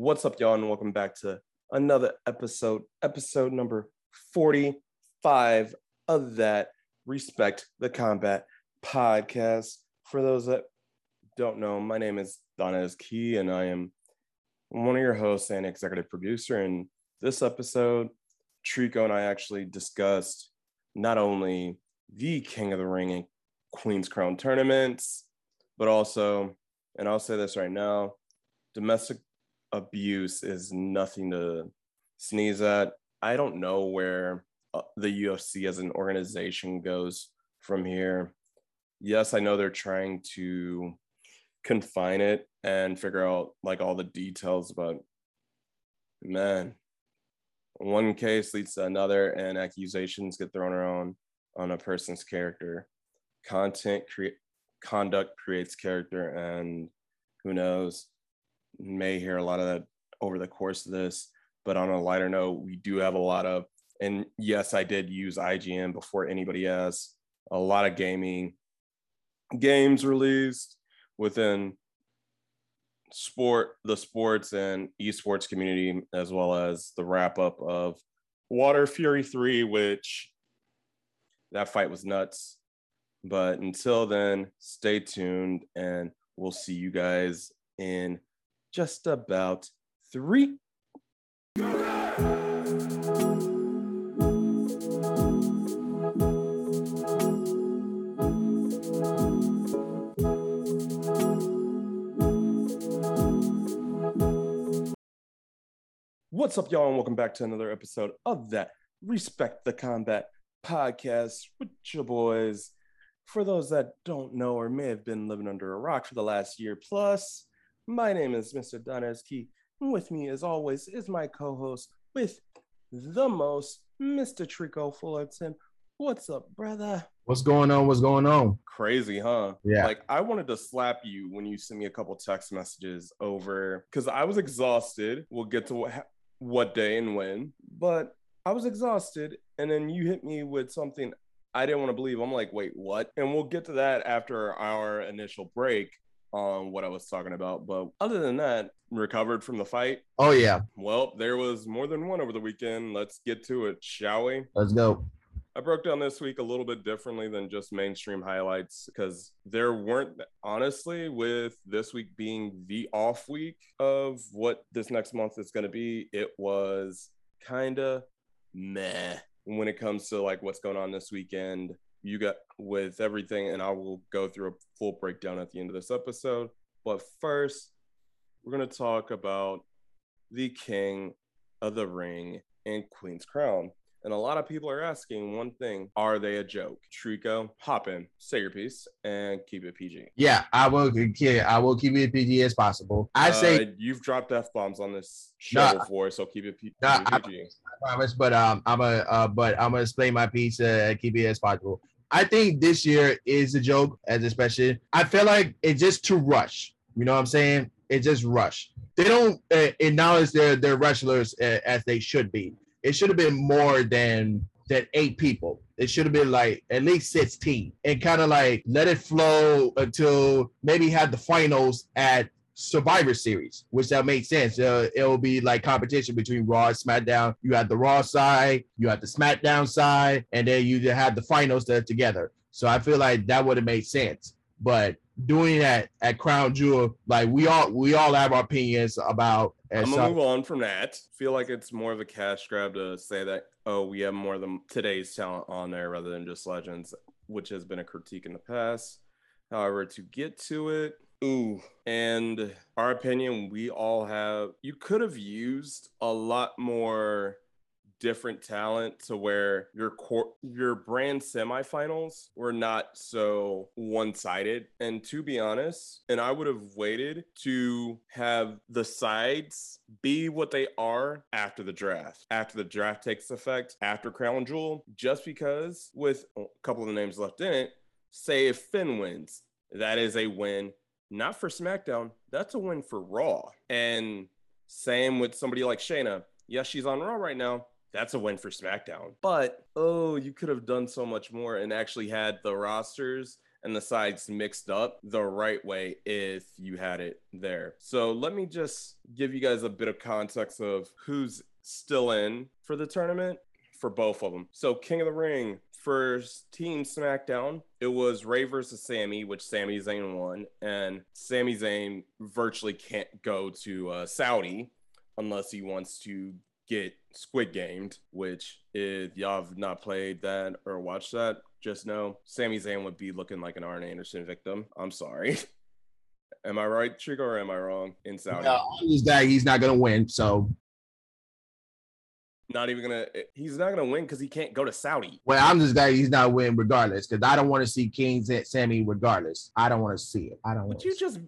What's up, y'all, and welcome back to another episode, episode number 45 of that Respect the Combat podcast. For those that don't know, my name is Donez Key, and I am one of your hosts and executive producer. And this episode, Trico and I actually discussed not only the King of the Ring and Queen's Crown tournaments, but also, and I'll say this right now, domestic abuse is nothing to sneeze at. I don't know where uh, the UFC as an organization goes from here. Yes, I know they're trying to confine it and figure out like all the details, but man, one case leads to another, and accusations get thrown around on a person's character. Content create conduct creates character, and who knows? May hear a lot of that over the course of this. But on a lighter note, we do have a lot of, and yes, I did use IGN before anybody has a lot of gaming games released within sport, the sports and esports community, as well as the wrap up of Wilder Fury 3, which that fight was nuts. But until then, stay tuned and we'll see you guys in just about three. What's up, y'all, and welcome back to another episode of that Respect the Combat podcast with your boys. For those that don't know or may have been living under a rock for the last year plus, my name is Mr. Donez Key. With me, as always, is my co-host with the most, Mr. Trico Fullerton. What's up, brother? What's going on? What's going on? Crazy, huh? Yeah. Like I wanted to slap you when you sent me a couple text messages over because I was exhausted. We'll get to what what day and when, but I was exhausted, and then you hit me with something I didn't want to believe. I'm like, wait, what? And we'll get to that after our initial break on what I was talking about. But other than that, recovered from the fight. Oh yeah, Well, there was more than one over the weekend. Let's get to it, shall we? let's go. I broke down this week a little bit differently than just mainstream highlights because there weren't, honestly, with this week being the off week of what this next month is going to be, it was kind of meh when it comes to like what's going on this weekend. You got with everything, and I will go through a full breakdown at the end of this episode. But first, we're going to talk about the King of the Ring and Queen's Crown. And a lot of people are asking one thing Are they a joke? Trico, hop in, say your piece, and keep it PG. Yeah, I will. Yeah, I will keep it PG as possible. I say Uh, you've dropped F bombs on this show Nah. before, so keep it P- Nah, it I- PG. I promise, but um, I'm a uh, but I'm gonna explain my piece uh, and keep it as possible. I think this year is a joke, as especially. I feel like it's just too rush. You know what I'm saying? It's just rush. They don't uh, acknowledge their their wrestlers uh, as they should be. It should have been more than than eight people. It should have been like at least 16 and kind of like let it flow until maybe have the finals at Survivor Series, which that makes sense. Uh, it'll be like competition between Raw and SmackDown. You have the Raw side, you have the SmackDown side, and then you have the finals that are together. So I feel like that would have made sense. But doing that at Crown Jewel, like we all we all have our opinions about. And I'm gonna move on from that. Feel like it's more of a cash grab to say that oh we have more than today's talent on there rather than just legends, which has been a critique in the past. However, to get to it, ooh, and our opinion, we all have. You could have used a lot more different talent to where your core your brand semifinals were not so one-sided and to be honest and i would have waited to have the sides be what they are after the draft after the draft takes effect after crown jewel just because with a couple of the names left in it say if finn wins that is a win not for smackdown that's a win for raw and same with somebody like shayna yes she's on raw right now that's a win for SmackDown. But oh, you could have done so much more and actually had the rosters and the sides mixed up the right way if you had it there. So let me just give you guys a bit of context of who's still in for the tournament for both of them. So King of the Ring, first team SmackDown, it was Rey versus Sami, which Sami Zayn won, and Sami Zayn virtually can't go to uh, Saudi unless he wants to get Squid Gamed, which if y'all have not played that or watched that, just know Sami Zayn would be looking like an Arn Anderson victim. I'm sorry. am I right, Trico, or am I wrong in Saudi? No, guy, he's not gonna win. So not even gonna he's not gonna win because he can't go to Saudi. Well, I'm just guy he's not win regardless because I don't want to see Kings and Sami regardless. I don't want to see it. I don't want you just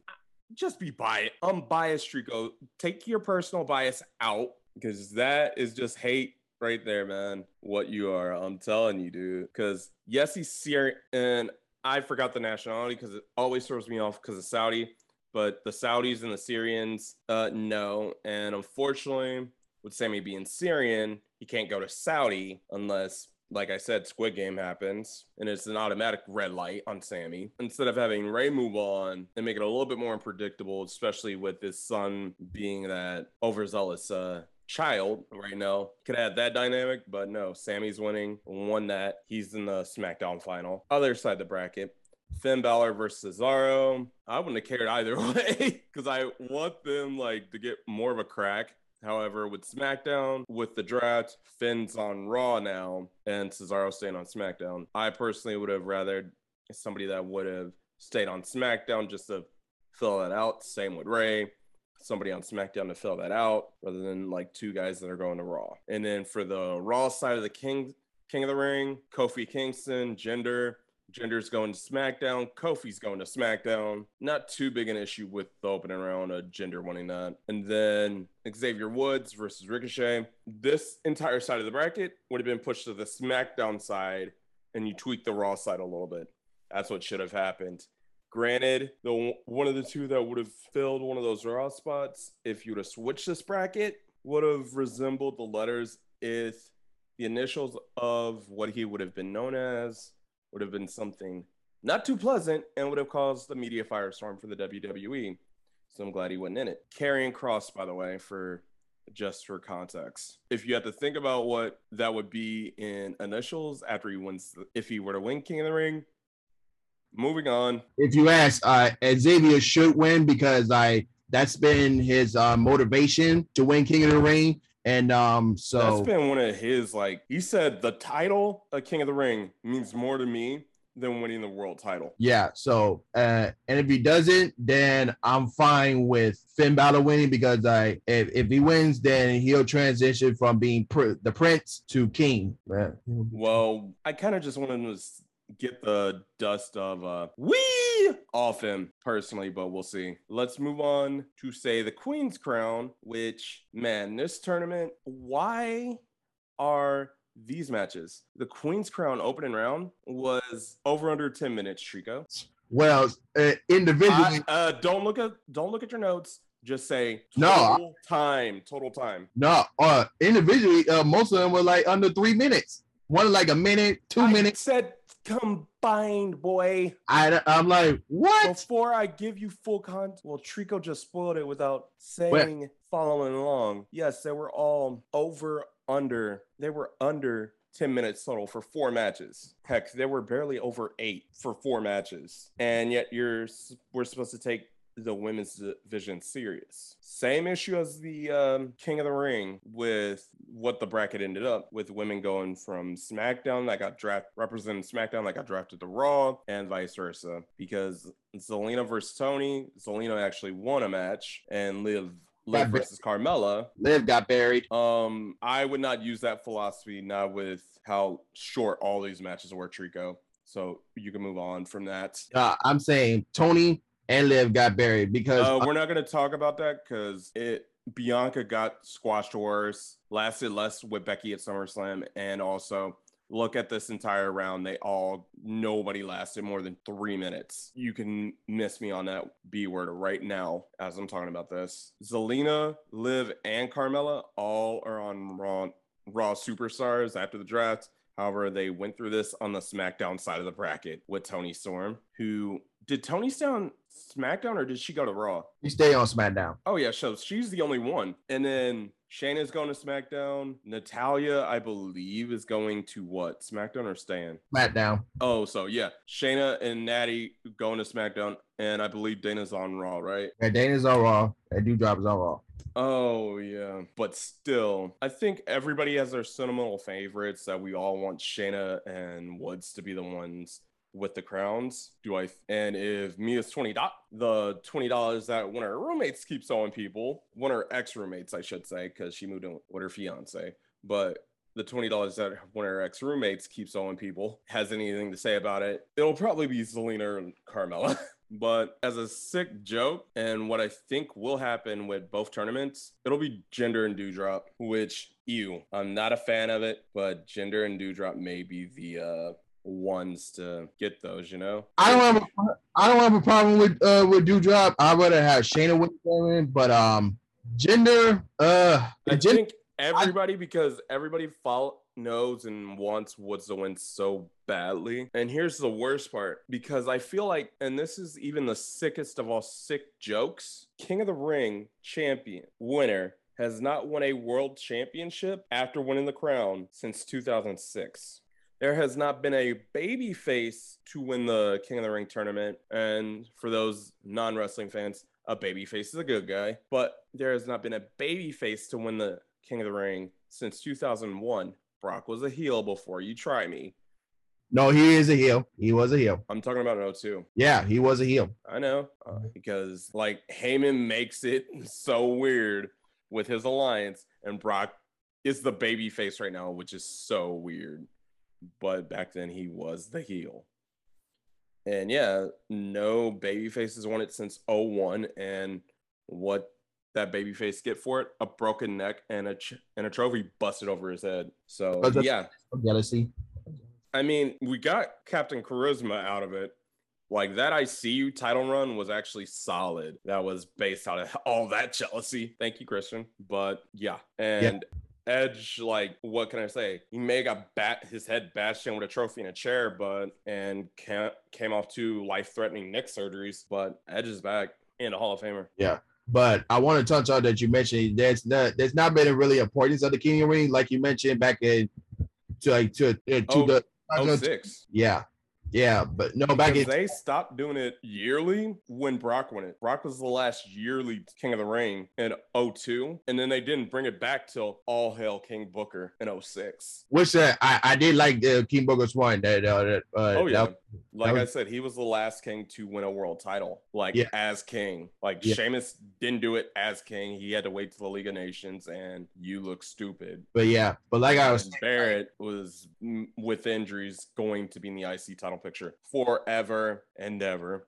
just be biased. Unbiased Trico. Take your personal bias out because that is just hate right there, man. What you are. I'm telling you, dude. Because yes, he's Syrian and I forgot the nationality because it always throws me off because of Saudi. But the Saudis and the Syrians, uh, no. And unfortunately, with Sami being Syrian, he can't go to Saudi unless, like I said, Squid Game happens and it's an automatic red light on Sami. Instead of having Rey move on and make it a little bit more unpredictable, especially with his son being that overzealous uh, child right now. Could add that dynamic, but no, Sami's winning, won that. He's in the SmackDown final. Other side of the bracket. Finn Balor versus Cesaro. I wouldn't have cared either way because I want them like to get more of a crack However, with SmackDown, with the draft, Finn's on Raw now, and Cesaro staying on SmackDown. I personally would have rather somebody that would have stayed on SmackDown just to fill that out. Same with Rey. Somebody on SmackDown to fill that out rather than like two guys that are going to Raw. And then for the Raw side of the King King of the Ring, Kofi Kingston, Jinder, Jinder's going to SmackDown. Kofi's going to SmackDown. Not too big an issue with the opening round of Jinder winning that. And then Xavier Woods versus Ricochet. This entire side of the bracket would have been pushed to the SmackDown side, and you tweak the Raw side a little bit. That's what should have happened. Granted, the one of the two that would have filled one of those Raw spots, if you would have switched this bracket, would have resembled the letters if the initials of what he would have been known as would have been something not too pleasant and would have caused a media firestorm for the WWE. So I'm glad he wasn't in it. Karrion Kross, by the way, for just for context. If you have to think about what that would be in initials after he wins, if he were to win King of the Ring, moving on. If you ask, uh, Xavier should win because I that's been his uh, motivation to win King of the Ring. And um, so that's been one of his like he said the title of King of the Ring means more to me than winning the world title. Yeah. So uh, and if he doesn't, then I'm fine with Finn Balor winning because I if, if he wins, then he'll transition from being pr- the prince to king. Well, I kind of just wanted to get the dust of uh we off him personally, but we'll see. Let's move on to say the Queen's Crown, which man, this tournament, why are these matches? The Queen's Crown opening round was over under 10 minutes, Trico. Well, uh, individually, I, uh, don't look at don't look at your notes. Just say no time, total time. No, uh, individually, uh, most of them were like under three minutes. One like a minute, two I minutes. Said combined, boy. I, I'm like, what? Before I give you full content, well, Trico just spoiled it without saying, what? following along. Yes, they were all over, under. They were under 10 minutes total for four matches. Heck, they were barely over eight for four matches. And yet you're we're supposed to take the women's division serious. Same issue as the um, King of the Ring with what the bracket ended up with women going from SmackDown that got drafted, representing SmackDown that got drafted to Raw, and vice versa. Because Zelina versus Toni, Zelina actually won a match, and Liv Liv versus Carmella. Liv got buried. Um, I would not use that philosophy now with how short all these matches were, Trico. So you can move on from that. Uh, I'm saying Toni and Liv got buried because uh, we're not going to talk about that because it Bianca got squashed worse, lasted less with Becky at SummerSlam, and also look at this entire round. They all nobody lasted more than three minutes. You can miss me on that B word right now as I'm talking about this. Zelina, Liv, and Carmella all are on Raw Raw superstars after the draft. However, they went through this on the SmackDown side of the bracket with Toni Storm, who did Toni on SmackDown or did she go to Raw? She stay on SmackDown. Oh yeah, so she's the only one. And then Shayna's going to SmackDown. Natalya, I believe, is going to what? SmackDown or Stan? SmackDown. Oh, so yeah, Shayna and Natty going to SmackDown, and I believe Dana's on Raw, right? Yeah, Dana's on Raw. That Doudrop is on Raw. Oh yeah, but still, I think everybody has their sentimental favorites that we all want Shayna and Woods to be the ones with the crowns. Do I? And if Mia's twenty dot the twenty dollars that one of her roommates keeps owing people, one of her ex roommates, I should say, because she moved in with her fiance, but. The twenty dollars that one of her ex roommates keeps owing people has anything to say about it. It'll probably be Zelina and Carmella. But as a sick joke, and what I think will happen with both tournaments, it'll be Jinder and Doudrop which you, I'm not a fan of it, but Jinder and Doudrop may be the uh, ones to get those. You know, I don't have a, I don't have a problem with uh with Doudrop. I would have had Shayna win, but um, Jinder, uh, I think everybody because everybody follow knows and wants Woods to win so badly. And here's the worst part because I feel like, and this is even the sickest of all sick jokes King of the Ring champion, winner, has not won a world championship after winning the crown since 2006. There has not been a baby face to win the King of the Ring tournament. And for those non wrestling fans, a baby face is a good guy, but there has not been a baby face to win the King of the Ring since 2001. Brock was a heel before you try me. No, he is a heel. He was a heel. I'm talking about an 02. Yeah, he was a heel. I know uh, because like Heyman makes it so weird with his alliance, and Brock is the baby face right now, which is so weird. But back then he was the heel. And yeah, no baby faces won it since 01. And what that baby face get for it? A broken neck and a ch- and a trophy busted over his head. So oh, yeah, jealousy. I mean, we got Captain Charisma out of it. Like that ICU title run was actually solid. That was based out of all that jealousy. Thank you, Christian. But yeah, and yeah. Edge, like, what can I say? He may have got bat his head bashed in with a trophy in a chair, but and came, came off two life threatening neck surgeries. But Edge is back in a Hall of Famer. Yeah. But I want to touch on that you mentioned there's not there's not been a really importance of the King of Ring like you mentioned back in to like to, uh, to oh, the oh six. Yeah, yeah, but no, back in they stopped doing it yearly when Brock won it. Brock was the last yearly King of the Ring in 02, and then they didn't bring it back till All Hail King Booker in 06. Which uh, I I did like the King Booker's one that uh, that uh, oh yeah, that, like was, I said, he was the last king to win a world title, like yeah. as king. Like yeah. Sheamus didn't do it as king; he had to wait till the League of Nations, and you look stupid. But yeah, but like I was, and Barrett was with injuries going to be in the IC title picture forever and ever.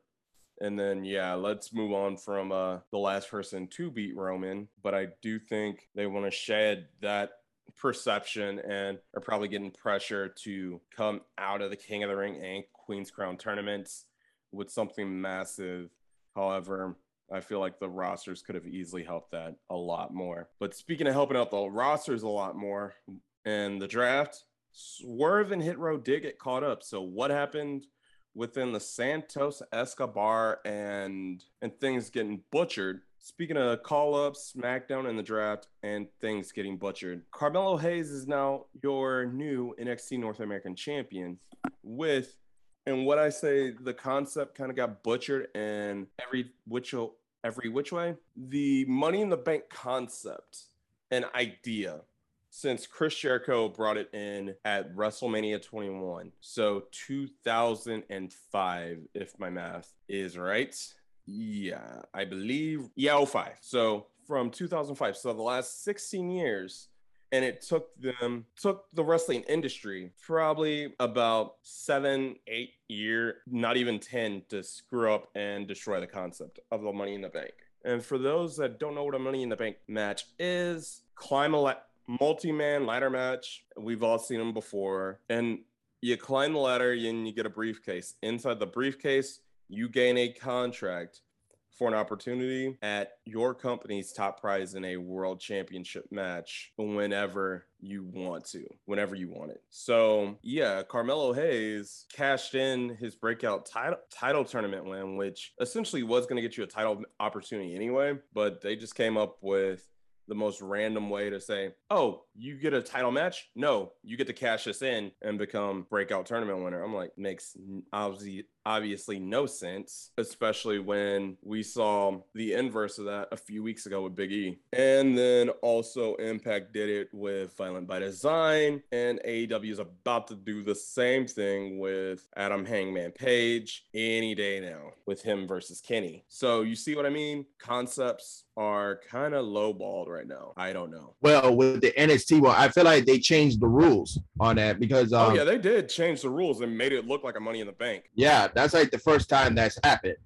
And then yeah, let's move on from uh, the last person to beat Roman. But I do think they want to shed that perception and are probably getting pressure to come out of the King of the Ring and Queen's Crown tournaments with something massive. However, I feel like the rosters could have easily helped that a lot more. But speaking of helping out the rosters a lot more and the draft, Swerve and Hit Row did get caught up. So what happened within the Santos Escobar and and things getting butchered? Speaking of call ups, SmackDown and the draft, and things getting butchered, Carmelo Hayes is now your new NXT North American champion. With, and what I say, the concept kind of got butchered and every which every which way. The Money in the Bank concept, an idea since Chris Jericho brought it in at WrestleMania 21. So 2005, if my math is right. Yeah, I believe. Yeah, 05. So from 2005. So the last 16 years. And it took them, took the wrestling industry probably about seven, eight year, not even 10 to screw up and destroy the concept of the money in the bank. And for those that don't know what a money in the bank match is, climb a multi-man ladder match. We've all seen them before. And you climb the ladder and you get a briefcase. Inside the briefcase, you gain a contract for an opportunity at your company's top prize in a world championship match whenever you want to, whenever you want it. So yeah, Carmelo Hayes cashed in his breakout title title tournament win, which essentially was going to get you a title opportunity anyway, but they just came up with the most random way to say, oh, you get a title match? No, you get to cash this in and become breakout tournament winner. I'm like, makes obviously obviously no sense, especially when we saw the inverse of that a few weeks ago with Big E. And then also Impact did it with Violent by Design, and AEW is about to do the same thing with Adam Hangman Page any day now with him versus Kenny. So you see what I mean? Concepts are kind of lowballed right now. I don't know. Well, with the NXT well, I feel like they changed the rules on that because um, oh yeah, they did change the rules and made it look like a Money in the Bank. Yeah, that's like the first time that's happened.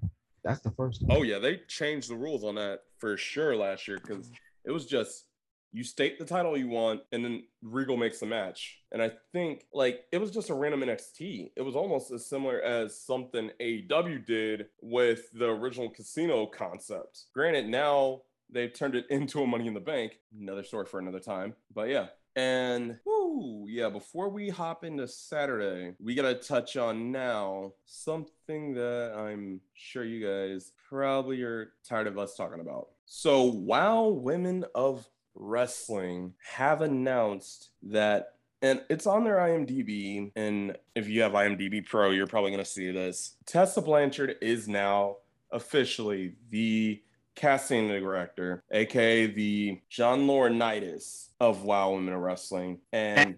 That's the first time. Oh yeah, they changed the rules on that for sure last year because it was just you state the title you want and then Regal makes the match. And I think like it was just a random NXT. It was almost as similar as something AEW did with the original casino concept. Granted, now they've turned it into a money in the bank. Another story for another time. But yeah. And whoo, yeah, before we hop into Saturday, we gotta touch on now something that I'm sure you guys probably are tired of us talking about. So while Women of Wrestling have announced that and it's on their IMDb. And if you have IMDb Pro, you're probably going to see this. Tessa Blanchard is now officially the casting director, aka the John Laurinaitis of WoW Women of Wrestling. And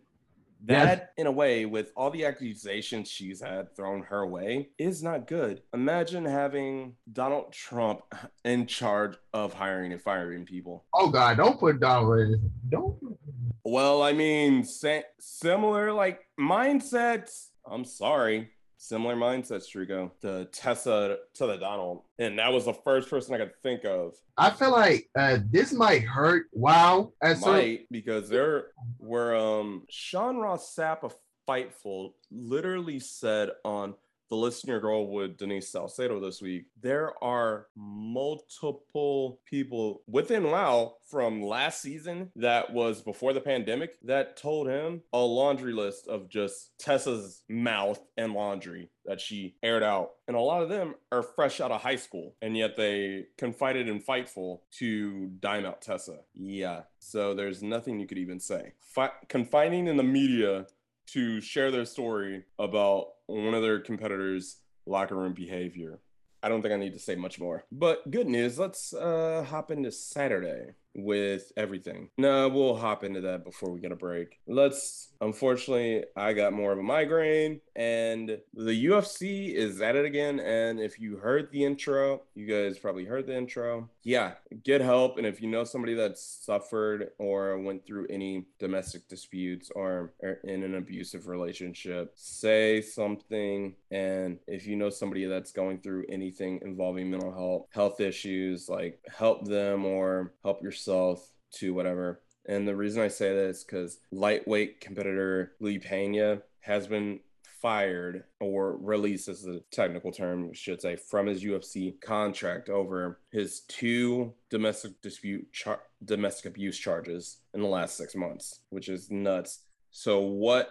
that, in a way, with all the accusations she's had thrown her way, is not good. Imagine having Donald Trump in charge of hiring and firing people. Oh God, don't put Donald in. Don't. Well, I mean, similar like mindsets. I'm sorry similar mindset, Strigo, to Tessa to the Donald. And that was the first person I could think of. I feel like uh, this might hurt WoW as might because there were um Sean Ross Sapp of Fightful literally said on the listener girl with Denise Salcedo this week, there are multiple people within WoW from last season that was before the pandemic that told him a laundry list of just Tessa's mouth and laundry that she aired out. And a lot of them are fresh out of high school, and yet they confided in Fightful to dime out Tessa. Yeah. So there's nothing you could even say. Fi- confining in the media to share their story about one of their competitors' locker room behavior. I don't think I need to say much more. But good news, let's uh, hop into Saturday with everything. No, we'll hop into that before we get a break. Let's, unfortunately, I got more of a migraine and the UFC is at it again. And if you heard the intro, you guys probably heard the intro. Yeah, get help. And if you know somebody that suffered or went through any domestic disputes or in an abusive relationship, say something. And if you know somebody that's going through anything involving mental health, health issues, like help them or help yourself to whatever. And the reason I say this because lightweight competitor Lee Pena has been fired or released as the technical term should say from his UFC contract over his two domestic dispute char- domestic abuse charges in the last 6 months which is nuts. So what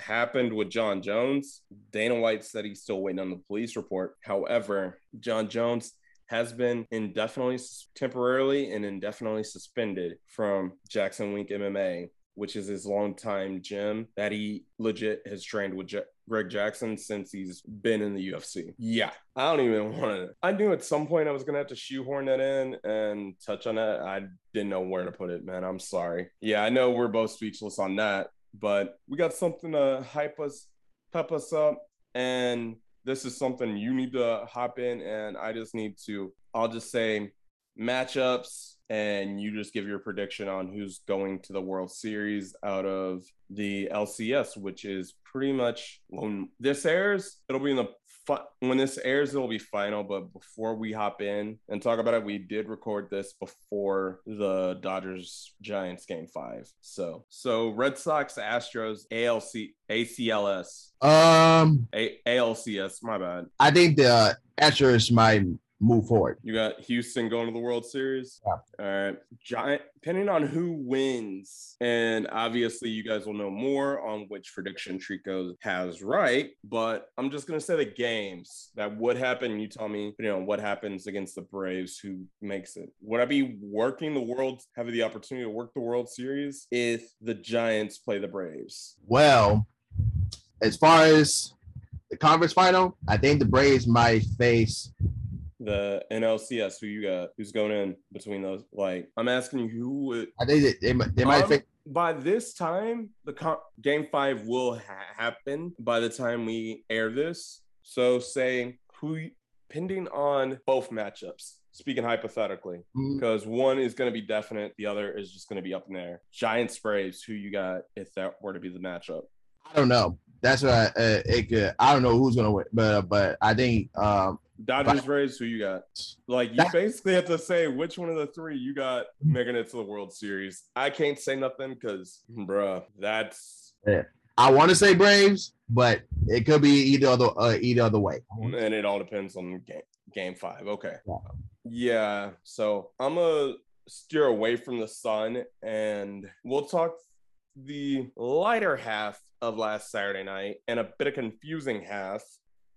happened with Jon Jones? Dana White said he's still waiting on the police report. However Jon Jones has been indefinitely, temporarily, and indefinitely suspended from Jackson Wink MMA, which is his longtime gym that he legit has trained with Greg Jackson since he's been in the UFC. Yeah, I don't even want to. I knew at some point I was gonna have to shoehorn that in and touch on that. I didn't know where to put it, man. I'm sorry. Yeah, I know we're both speechless on that, but we got something to hype us, pep us up, and this is something you need to hop in and I just need to I'll just say matchups and you just give your prediction on who's going to the World Series out of the LCS, which is pretty much when this airs, it'll be in the when this airs, it'll be final. But before we hop in and talk about it, we did record this before the Dodgers Giants game five. So, so Red Sox Astros ALC ACLS um A- ALCS. My bad. I think the Astros might move forward. You got Houston going to the World Series. Yeah. All right. Giant, depending on who wins, and obviously you guys will know more on which prediction Trico has right. But I'm just gonna say the games that would happen. You tell me, you know, what happens against the Braves, who makes it. Would I be working the World, having the opportunity to work the World Series if the Giants play the Braves? Well, as far as the conference final, I think the Braves might face the NLCS. Who you got? Who's going in between those? Like, I'm asking you, who would? I think they, they, might- they might Um, face by this time, the co- game five will ha- happen by the time we air this. So, say who, pending on both matchups, speaking hypothetically, because one is going to be definite, the other is just going to be up in there. Giants Braves, who you got if that were to be the matchup? I don't know. That's what I, uh, it could. I don't know who's gonna win, but but I think um Dodgers Braves, who you got? Like, you basically have to say which one of the three you got making it to the World Series. I can't say nothing because, bruh, that's Yeah. I want to say Braves, but it could be either other uh, either other way. and it all depends on game game five. Okay. Yeah. Yeah. So I'm gonna steer away from the sun and we'll talk the lighter half of last Saturday night and a bit of confusing half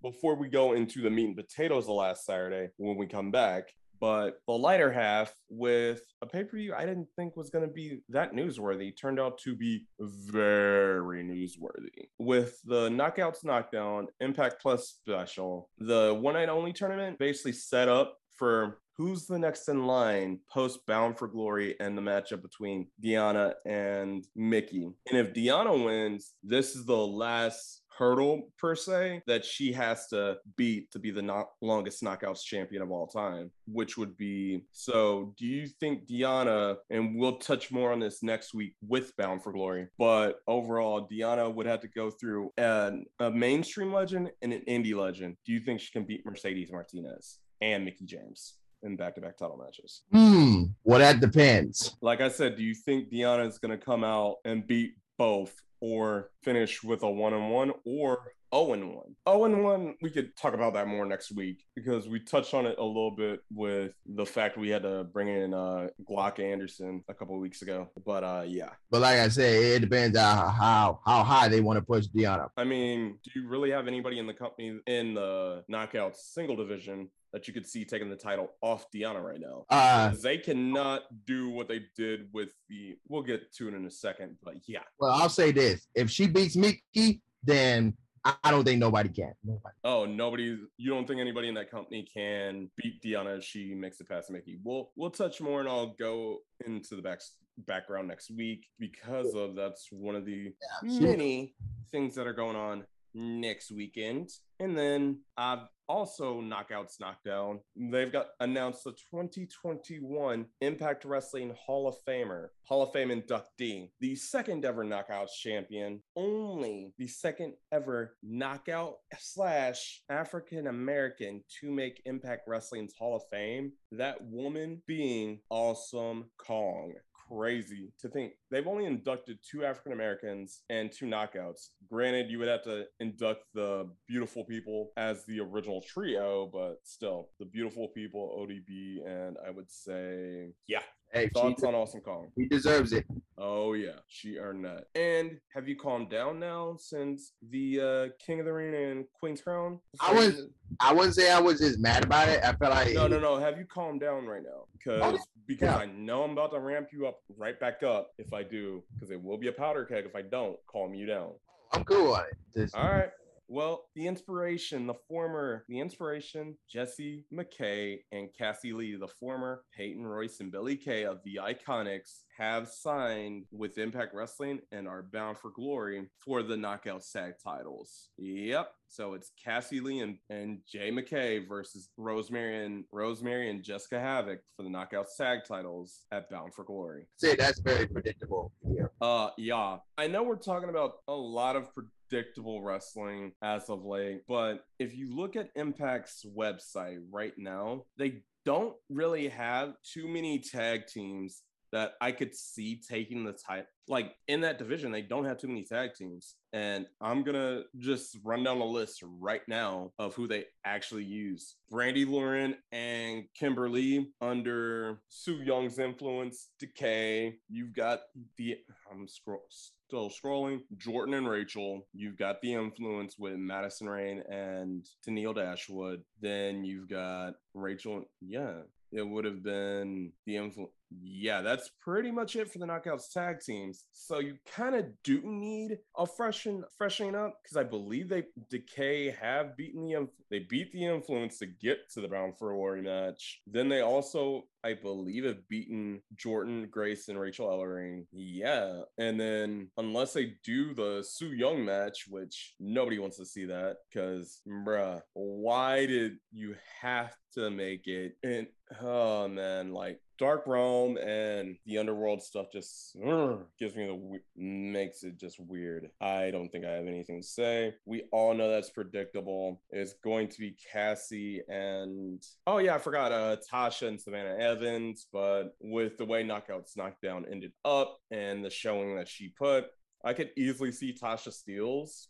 before we go into the meat and potatoes the last Saturday when we come back. But the lighter half with a pay per view I didn't think was going to be that newsworthy turned out to be very newsworthy. With the Knockouts Knockdown Impact Plus special, the one night only tournament basically set up for who's the next in line post Bound for Glory and the matchup between Deonna and Mickie. And if Deonna wins, this is the last hurdle per se that she has to beat to be the not longest knockouts champion of all time which would be so do you think deonna and we'll touch more on this next week with bound for glory but overall deonna would have to go through an, a mainstream legend and an indie legend do you think she can beat mercedes martinez and mickie james in back-to-back title matches Hmm. Well, that depends. like I said, do you think Deonna is going to come out and beat both or finish with a one and one or 0 and 1? 0 and 1, we could talk about that more next week because we touched on it a little bit with the fact we had to bring in uh, Glock Anderson a couple of weeks ago. But uh, yeah, But like I said, it depends on how how high they want to push Deonna. I mean, do you really have anybody in the company in the knockout single division that you could see taking the title off Deonna right now? Uh, they cannot do what they did with the. We'll get to it in a second, but yeah. well, I'll say this: if she beats Mickie, then I don't think nobody can. Nobody. Oh, nobody. You don't think anybody in that company can beat Deonna if she makes it past Mickie? We'll we'll touch more, and I'll go into the back background next week because of that's one of the she- many things that are going on next weekend. And then I've also knockouts knockdown. They've got announced the 2021 Impact Wrestling Hall of Famer, Hall of Fame inductee, the second ever knockouts champion, only the second ever knockout slash African American to make Impact Wrestling's Hall of Fame. That woman being Awesome Kong crazy to think they've only inducted two African Americans and two knockouts. Granted, you would have to induct the beautiful people as the original trio, but still, the beautiful people, ODB, and I would say, yeah. Hey, Thoughts on Awesome Kong? he deserves it. Oh yeah, she earned that. And have you calmed down now since the uh, King of the Ring and Queen's Crown? I was- I wouldn't say I was just mad about it. I felt like No, no, no. Have you calmed down right now? Because because Yeah. I know I'm about to ramp you up right back up if I do. Because it will be a powder keg if I don't calm you down. I'm cool on it. Just- All right. Well, the inspiration, the former, the inspiration, Jessie McKay and Cassie Lee, the former Peyton Royce and Billie Kay of the Iconics, have signed with Impact Wrestling and are bound for glory for the Knockout Tag titles. Yep. So it's Cassie Lee and, and Jay McKay versus Rosemary and Rosemary and Jessicka Havok for the Knockout Tag titles at Bound for Glory. See, that's very predictable. Yeah. Uh, yeah. I know we're talking about a lot of predictable wrestling as of late, but if you look at Impact's website right now, they don't really have too many tag teams that I could see taking the title. Like in that division, they don't have too many tag teams. And I'm gonna just run down the list right now of who they actually use. Brandi Lauren and Kimber Lee under Su Yung's influence, Decay. You've got the I'm scroll still scrolling. Jordan and Rachel. You've got the influence with Madison Rayne and Tennille Dashwood. Then you've got Rachel. Yeah, it would have been the influence. Yeah, that's pretty much it for the knockouts tag teams. So you kind of do need a freshen freshening up because I believe they Decay have beaten the they beat the influence to get to the Bound for Glory match. Then they also I believe have beaten Jordan Grace and Rachel Ellering. Yeah, and then unless they do the Su Yung match, which nobody wants to see that because bruh, why did you have to make it? And oh man, like Dark Realm and the underworld stuff just uh, gives me the makes it just weird. I don't think I have anything to say. We all know that's predictable. It's going to be Cassie and oh yeah, I forgot uh Tasha and Savannah Evans, but with the way Knockouts Knockdown ended up and the showing that she put, I could easily see Tasha Steelz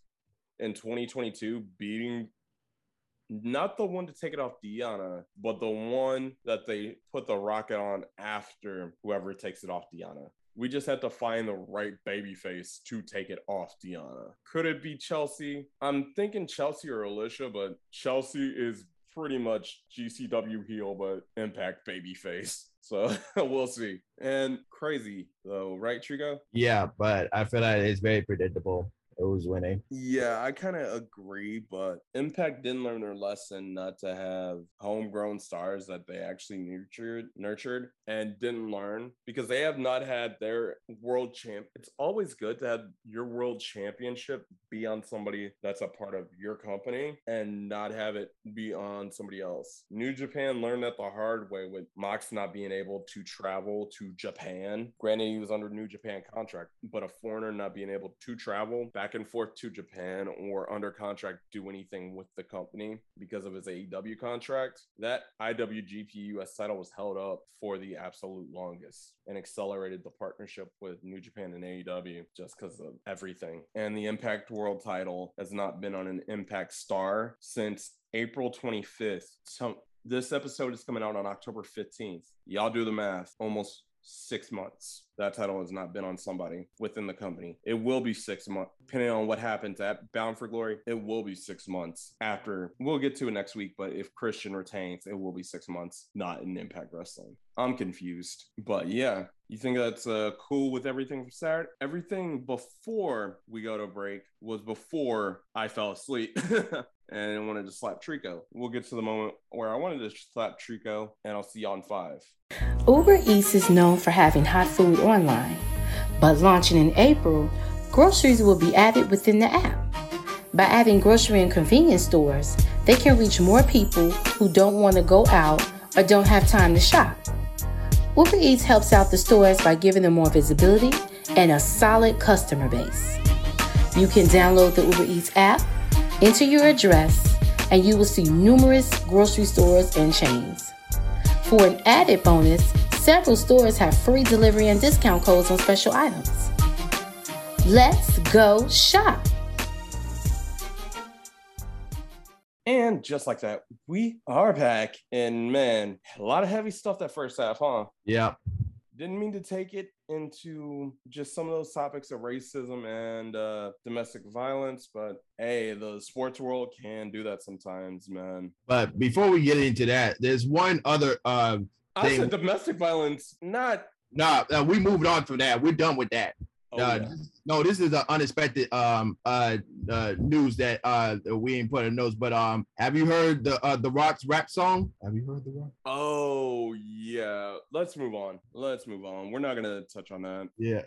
in 2022 beating not the one to take it off Deonna, but the one that they put the rocket on after whoever takes it off Deonna. We just had to find the right baby face to take it off Deonna. Could it be Chelsea? I'm thinking Chelsea or Alicia, but Chelsea is pretty much GCW heel, but Impact baby face. So we'll see. And crazy though, right, Trico? Yeah, but I feel like it's very predictable who's winning. Yeah, I kind of agree, but Impact didn't learn their lesson not to have homegrown stars that they actually nurtured, nurtured, and didn't learn because they have not had their world champ. It's always good to have your world championship be on somebody that's a part of your company and not have it be on somebody else. New Japan learned that the hard way with Mox not being able to travel to Japan. Granted, he was under New Japan contract, but a foreigner not being able to travel back and forth to Japan or under contract do anything with the company because of his AEW contract. That IWGP US title was held up for the absolute longest and accelerated the partnership with New Japan and AEW just because of everything. And the Impact World title has not been on an Impact star since April 25th. So this episode is coming out on October 15th. Y'all do the math. Almost six months. That title has not been on somebody within the company. It will be six months, depending on what happens at Bound for Glory. It will be six months after. We'll get to it next week, but if Christian retains, it will be six months, not in Impact Wrestling. I'm confused, but yeah, you think that's uh, cool with everything from Saturday? Everything before we go to break was before I fell asleep. and I wanted to slap Trico. We'll get to the moment where I wanted to slap Trico, and I'll see you on five. Uber Eats is known for having hot food online, but launching in April, groceries will be added within the app. By adding grocery and convenience stores, they can reach more people who don't want to go out or don't have time to shop. Uber Eats helps out the stores by giving them more visibility and a solid customer base. You can download the Uber Eats app, enter your address, and you will see numerous grocery stores and chains. For an added bonus, several stores have free delivery and discount codes on special items. Let's go shop. And just like that, we are back. And man, a lot of heavy stuff that first half, huh? Yeah. Didn't mean to take it into just some of those topics of racism and uh, domestic violence, but hey, the sports world can do that sometimes, man. But before we get into that, there's one other uh, I said domestic violence, not. Nah, uh, we moved on from that. We're done with that. Oh, yeah. No, this is an unexpected um uh, uh news that uh we ain't put in notes. But um, have you heard the uh the Rock's rap song? Have you heard the Rock? Oh yeah. Let's move on. Let's move on. We're not gonna touch on that. Yeah.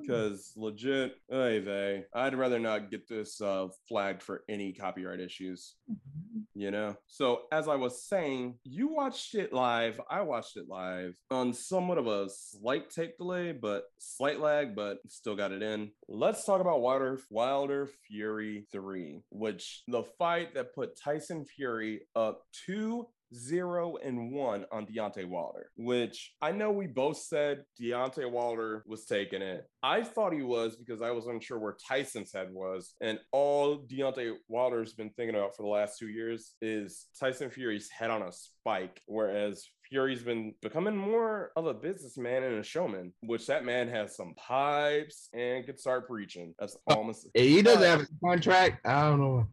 Because legit, hey they, I'd rather not get this uh flagged for any copyright issues. Mm-hmm. You know. So as I was saying, you watched it live. I watched it live on somewhat of a slight tape delay, but slight lag, but still got it in. Let's talk about Wilder, Wilder Fury 3, which the fight that put Tyson Fury up 2 zero and one on Deontay Wilder, which I know we both said Deontay Wilder was taking it. I thought he was because I was unsure where Tyson's head was. And all Deontay Wilder's been thinking about for the last two years is Tyson Fury's head on a spike, whereas Fury's been becoming more of a businessman and a showman, which that man has some pipes and could start preaching. That's oh, almost. he doesn't have a contract. I don't know.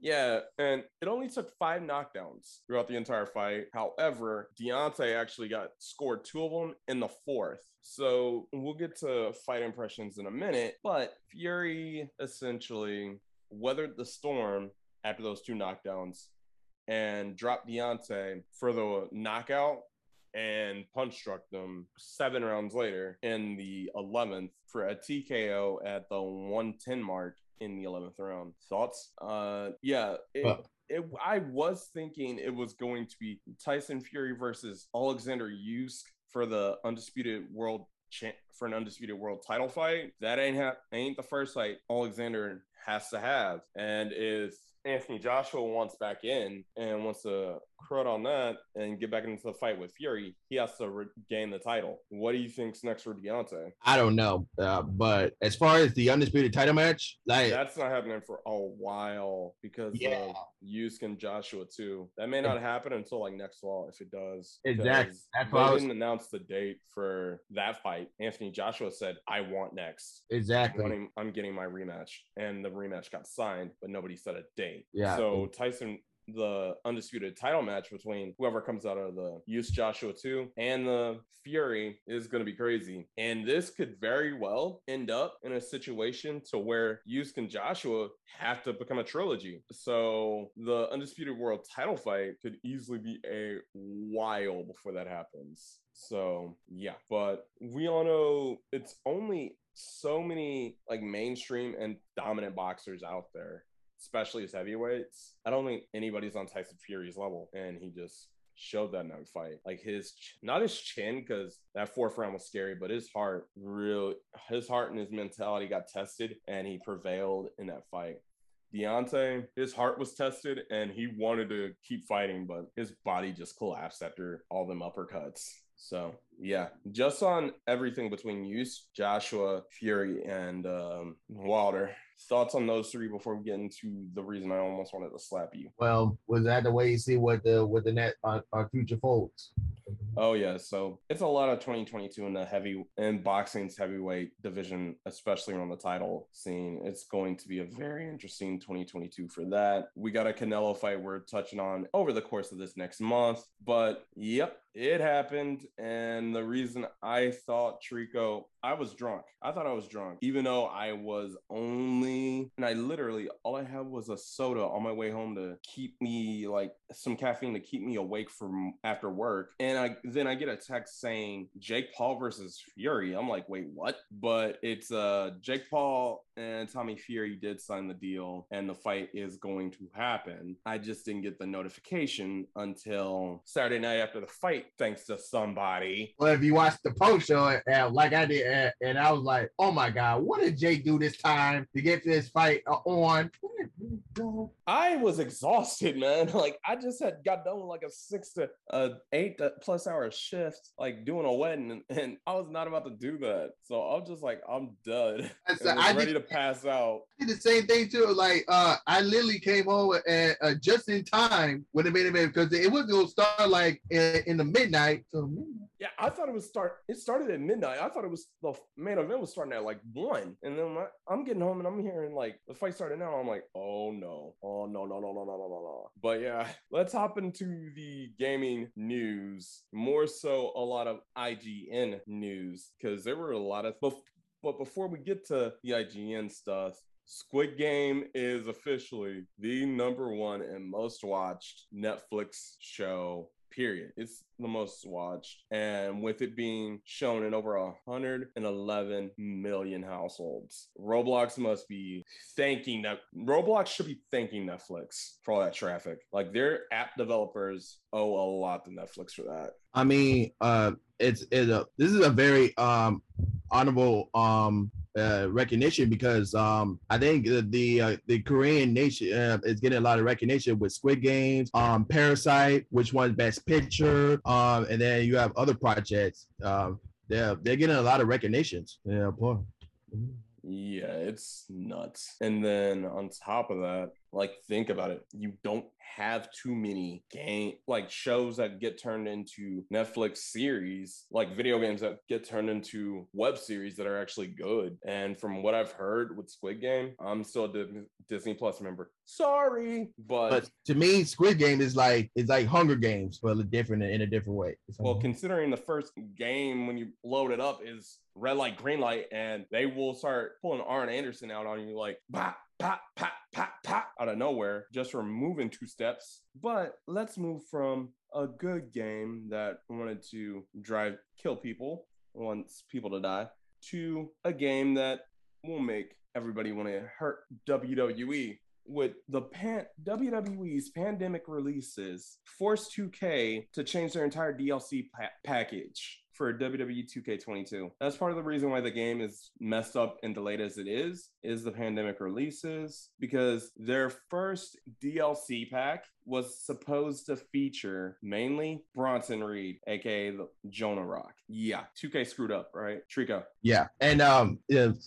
Yeah, and it only took five knockdowns throughout the entire fight. However, Deontay actually got scored two of them in the fourth. So we'll get to fight impressions in a minute, but Fury essentially weathered the storm after those two knockdowns and dropped Deontay for the knockout and punch struck them seven rounds later in the 11th for a TKO at the 110 mark in the 11th round. Thoughts? Uh, yeah. It, it, I was thinking it was going to be Tyson Fury versus Alexander Usyk for the undisputed world cha- for an undisputed world title fight. That ain't ha- ain't the first fight Alexander has to have. And if Anthony Joshua wants back in and wants to crud on that and get back into the fight with Fury, he has to regain the title. What do you think's next for Deontay? I don't know, uh, but as far as the undisputed title match, like that's not happening for a while because yeah. of Usyk and Joshua too. That may not happen until like next fall if it does. Exactly. That's they didn't announce the date for that fight. Anthony Joshua said, "I want next." Exactly. I'm, I'm getting my rematch, and the rematch got signed, but nobody said a date. Yeah. So Tyson the undisputed title match between whoever comes out of the Usyk Joshua 2 and the Fury is going to be crazy. And this could very well end up in a situation to where Usyk and Joshua have to become a trilogy. So the undisputed world title fight could easily be a while before that happens. So yeah, but we all know it's only so many like mainstream and dominant boxers out there especially as heavyweights. I don't think anybody's on Tyson Fury's level, and he just showed that in that fight. Like his, not his chin, because that fourth round was scary, but his heart, real, his heart and his mentality got tested, and he prevailed in that fight. Deontay, his heart was tested and he wanted to keep fighting, but his body just collapsed after all them uppercuts. So yeah, just on everything between Usyk, Joshua, Fury, and um, Wilder. Thoughts on those three before we get into the reason I almost wanted to slap you. Well, was that the way you see what the what the net our, our future folds? Oh yeah, so it's a lot of 2022 in the heavy in boxing's heavyweight division, especially on the title scene. It's going to be a very interesting 2022 for that. We got a Canelo fight we're touching on over the course of this next month, but yep, it happened, and the reason I thought Trico I was drunk. I thought I was drunk, even though I was only, and I literally, all I had was a soda on my way home to keep me like some caffeine to keep me awake from after work. And I then I get a text saying Jake Paul versus Fury. I'm like, wait, what? But it's uh Jake Paul and Tommy Fury did sign the deal, and the fight is going to happen. I just didn't get the notification until Saturday night after the fight, thanks to somebody. Well, if you watched the post show, uh, like I did and, and I was like, oh my god, what did Jake do this time to get this fight uh, on? I was exhausted, man. Like I just had got done with like a six to uh, eight plus hour shift, like doing a wedding, and, and, I was not about to do that. So I'm just like, I'm done. So I ready did, to pass out. I did the same thing too. Like uh, I literally came home at, uh, just in time when the main event because it was gonna start like in, in the midnight. So midnight. Yeah, I thought it was start. It started at midnight. I thought it was the main event was starting at like one, and then my, I'm getting home and I'm hearing like the fight started now. I'm like, oh no, oh no, no, no, no, no, no, no, no. But yeah, let's hop into the gaming news. More so, a lot of IGN news because there were a lot of. But, before we get to the IGN stuff, Squid Game is officially the number one and most watched Netflix show period. It's the most watched. And with it being shown in over 111 million households, Roblox must be thanking that. Roblox should be thanking Netflix for all that traffic. Like their app developers owe a lot to Netflix for that. I mean, uh, it's, it's a, this is a very um, honorable um, uh, recognition because um, I think the the, uh, the Korean nation uh, is getting a lot of recognition with Squid Games, um, Parasite, which won Best Picture, um, and then you have other projects. Um, they're they're getting a lot of recognitions. Yeah, boy. Yeah, it's nuts. And then on top of that, like think about it. You don't have too many game like shows that get turned into Netflix series, like video games that get turned into web series that are actually good. And from what I've heard with Squid Game, I'm still a Disney Plus member. Sorry, but, but to me, Squid Game is like it's like Hunger Games, but different in a different way. Well, considering the first game when you load it up is red light, green light, and they will start pulling Arn Anderson out on you like pop, pop, pop, pop, pop out of nowhere just for moving two steps. But let's move from a good game that wanted to drive kill people, wants people to die, to a game that will make everybody want to hurt WWE with the pan WWE's pandemic releases forced 2K to change their entire DLC pa- package for WWE 2K22. That's part of the reason why the game is messed up and delayed as it is, is the pandemic releases because their first DLC pack was supposed to feature mainly Bronson Reed, aka the Jonah Rock. Yeah, 2K screwed up, right? Trico. Yeah, and um,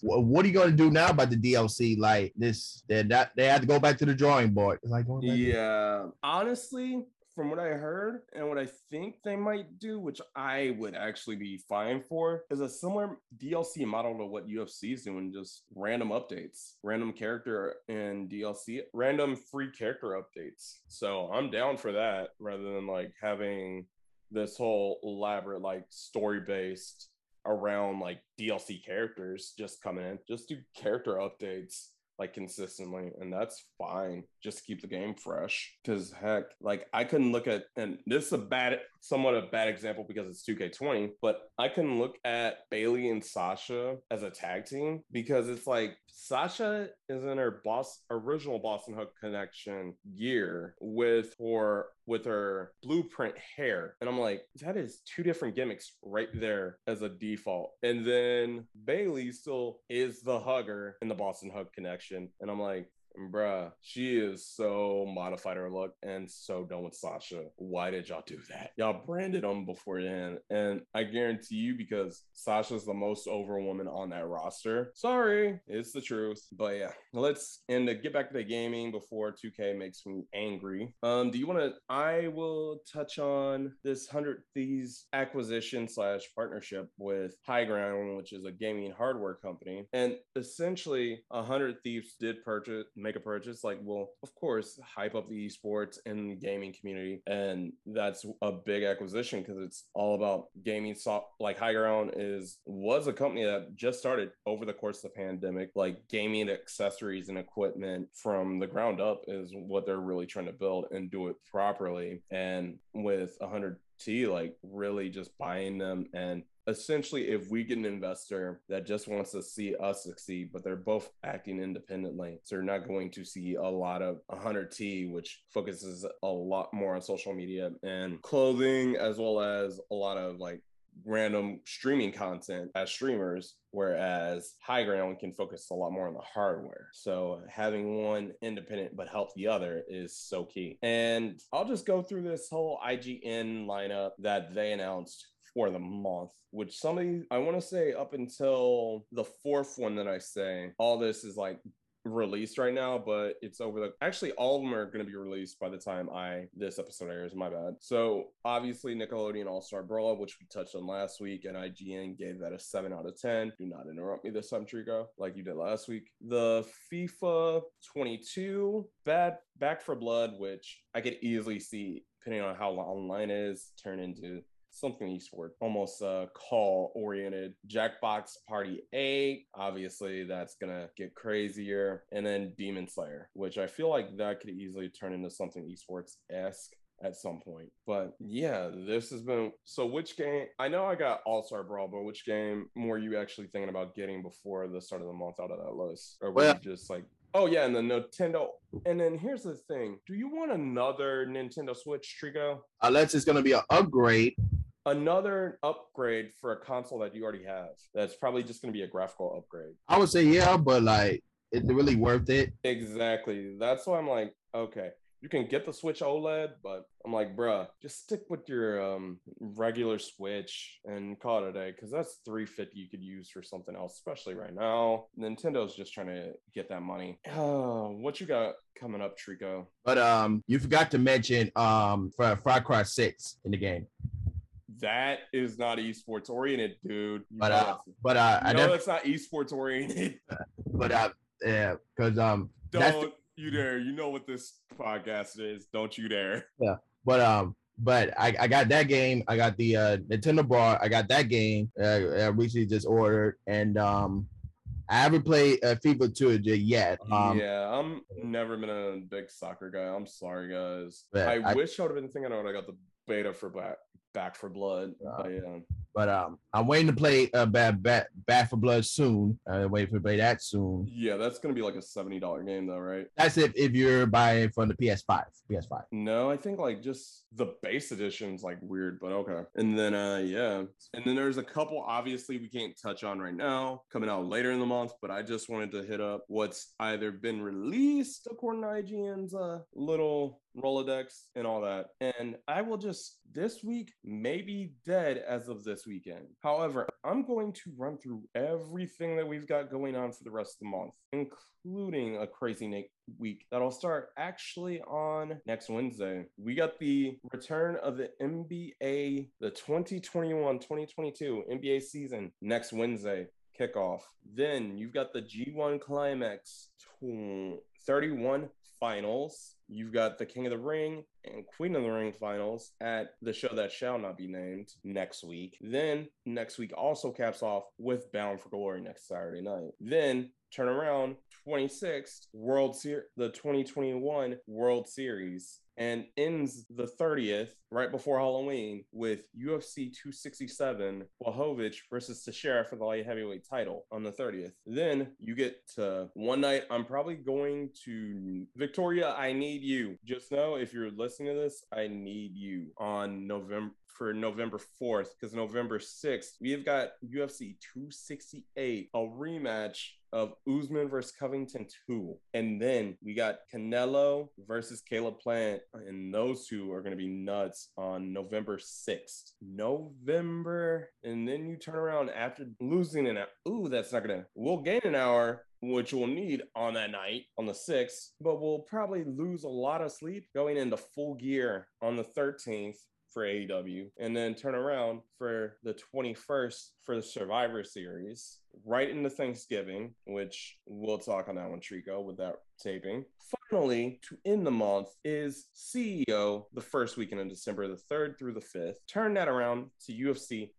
what are you going to do now about the DLC? Like this, they that they had to go back to the drawing board. Like yeah, honestly, from what I heard and what I think they might do, which I would actually be fine for, is a similar DLC model to what UFC is doing, just random updates, random character and DLC, random free character updates. So I'm down for that rather than like having this whole elaborate, like story based around like DLC characters just coming in. Just do character updates like consistently and that's fine. Just keep the game fresh because heck like i couldn't look at and this is a bad somewhat a bad example because it's 2k20 but i can look at Bayley and sasha as a tag team because it's like sasha is in her boss original boston hook connection gear with her with her blueprint hair. And I'm like, that is two different gimmicks right there as a default. And then Bayley still is the hugger in the Boss 'n' Hug Connection. And I'm like, bruh, she is so modified her look and so done with Sasha. Why did y'all do that? Y'all branded them before then. And I guarantee you, because Sasha's the most over woman on that roster. Sorry, it's the truth. But yeah, let's and to get back to the gaming before 2K makes me angry. Um, do you want to? I will touch on this Hundred Thieves acquisition slash partnership with Higround, which is a gaming hardware company, and essentially, Hundred Thieves did purchase a purchase, like, well, of course, hype up the esports and gaming community. And that's a big acquisition because it's all about gaming. So, like, Higround is was a company that just started over the course of the pandemic, like gaming accessories and equipment from the ground up is what they're really trying to build and do it properly. And with 100 T, like really just buying them and essentially if we get an investor that just wants to see us succeed but they're both acting independently so you're not going to see a lot of 100t which focuses a lot more on social media and clothing as well as a lot of like random streaming content as streamers whereas Higround can focus a lot more on the hardware. So having one independent but help the other is so key. And i'll just go through this whole ign lineup that they announced for the month, which somebody I want to say up until the fourth one that I say, all this is like released right now, but it's over the actually all of them are going to be released by the time I this episode airs. My bad. So obviously Nickelodeon All Star Brawl, which we touched on last week, and IGN gave that a seven out of ten. Do not interrupt me this time, Trico, like you did last week. The FIFA 22 Bad Back for Blood, which I could easily see, depending on how online is, turn into something eastward, almost uh, call oriented. Jackbox Party 8, obviously that's gonna get crazier. And then Demon Slayer, which I feel like that could easily turn into something esports esque at some point. But yeah, this has been so which game I know I got All Star Brawl, but which game were you actually thinking about getting before the start of the month out of that list? Or were well, you just like Oh yeah, and the Nintendo. And then here's the thing: Do you want another Nintendo Switch, Trico? Unless it's gonna be an upgrade another upgrade for a console that you already have. That's probably just going to be a graphical upgrade. I would say yeah, but like, is it really worth it? Exactly. That's why I'm like, okay, you can get the Switch OLED, but I'm like, bruh, just stick with your um, regular Switch and call it a day, because that's 350 you could use for something else, especially right now. Nintendo's just trying to get that money. Oh, what you got coming up, Trico? But um, you forgot to mention um, for Far Cry Six in the game. That is not esports oriented, dude. You But uh, but uh, I know never, that's not esports oriented. but uh, yeah, because um, Don't you dare. You know what this podcast is. Don't you dare. Yeah, but um, but I, I got that game. I got the uh, Nintendo Bar. I got that game. Uh, I recently just ordered, and um, I haven't played uh, FIFA 2 yet. Um, yeah, I'm never been a big soccer guy. I'm sorry, guys. I, I- wish I would have been thinking I would have got the beta for Back, back for Blood. But yeah. But um, I'm waiting to play uh, Bad Bad Bad for Blood soon. I'm waiting to play that soon. Yeah, that's gonna be like a seventy dollar game though, right? That's if if you're buying from the PS5. PS5. No, I think like just the base edition's like weird, but okay. And then uh yeah. And then there's a couple obviously we can't touch on right now coming out later in the month, but I just wanted to hit up what's either been released according to IGN's uh little Rolodex and all that. And I will just this week maybe dead as of this weekend. However, I'm going to run through everything that we've got going on for the rest of the month, including a crazy na- week that'll start actually on next Wednesday. We got the return of the NBA, the 2021 2022 NBA season next Wednesday kickoff. Then you've got the G1 Climax 31 finals. You've got the King of the Ring and Queen of the Ring finals at the show that shall not be named next week. Then next week also caps off with Bound for Glory next Saturday night. Then turn around 26th World Series, the 2021 World Series, and ends the 30th right before Halloween with UFC 267 Blachowicz versus Teixeira for the light heavyweight title on the 30th. Then you get to one night. I'm probably going to Victoria. I need you. Just know if you're listening to this, I need you on November for November 4th because November 6th, we have got UFC 268, a rematch of Usman versus Covington 2. And then we got Canelo versus Caleb Plant. And those two are going to be nuts on November 6th. November. And then you turn around after losing an hour. Ooh, that's not going to. We'll gain an hour which we'll need on that night on the 6th, but we'll probably lose a lot of sleep going into full gear on the 13th for AEW and then turn around for the 21st for the Survivor Series right into Thanksgiving, which we'll talk on that one, Trico, with that taping. Finally, to end the month is CEO the first weekend of December, the 3rd through the 5th. Turn that around to UFC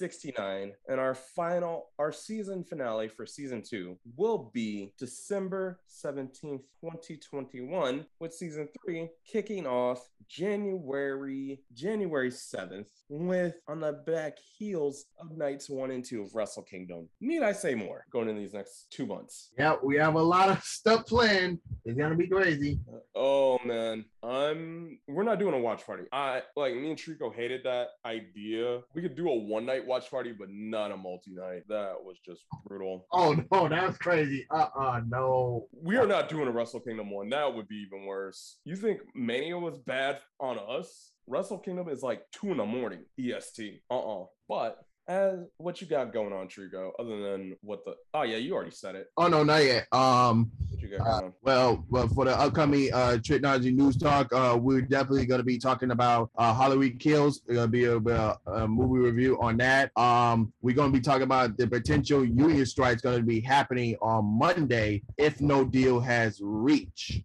269. And our final, our season finale for season two will be December 17th, 2021, with season three kicking off January, January 7th, with on the back heels of nights one and two of Wrestle Kingdom. Need I say more going in these next two months? Yeah, we have a lot of stuff planned. It's gonna be crazy. Oh man, I'm. We're not doing a watch party. I like me and Trico hated that idea. We could do a one night watch party, but not a multi night. That was just brutal. Oh no, that was crazy. Uh uh no. We are not doing a Wrestle Kingdom one. That would be even worse. You think Mania was bad on us? Wrestle Kingdom is like two in the morning EST. Uh uh But as what you got going on, Trico, other than what the oh yeah, you already said it. Oh no, not yet. Um What you got Uh, on? well, well, for the upcoming uh technology news talk, uh, we're definitely going to be talking about uh Halloween Kills. It's going to be a, a, a movie review on that. Um, we're going to be talking about the potential union strikes going to be happening on Monday if no deal has reached.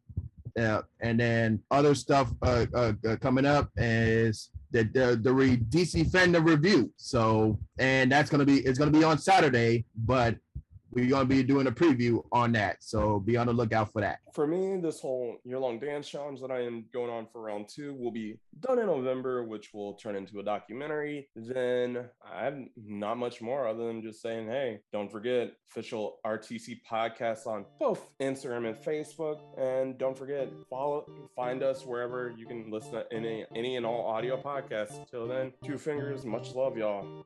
Uh, and then other stuff uh, uh, uh, coming up is the the, the DC Fandom review. So, and that's to be it's to be on Saturday, but we're gonna be doing a preview on that. So be on the lookout for that. For me, this whole year-long dance challenge that I am going on for round two will be done in November, which will turn into a documentary. Then I have not much more other than just saying, hey, don't forget official RTC podcast on both Instagram and Facebook. And don't forget, follow find us wherever you can listen to any any and all audio podcasts. Till then, two fingers, much love, y'all.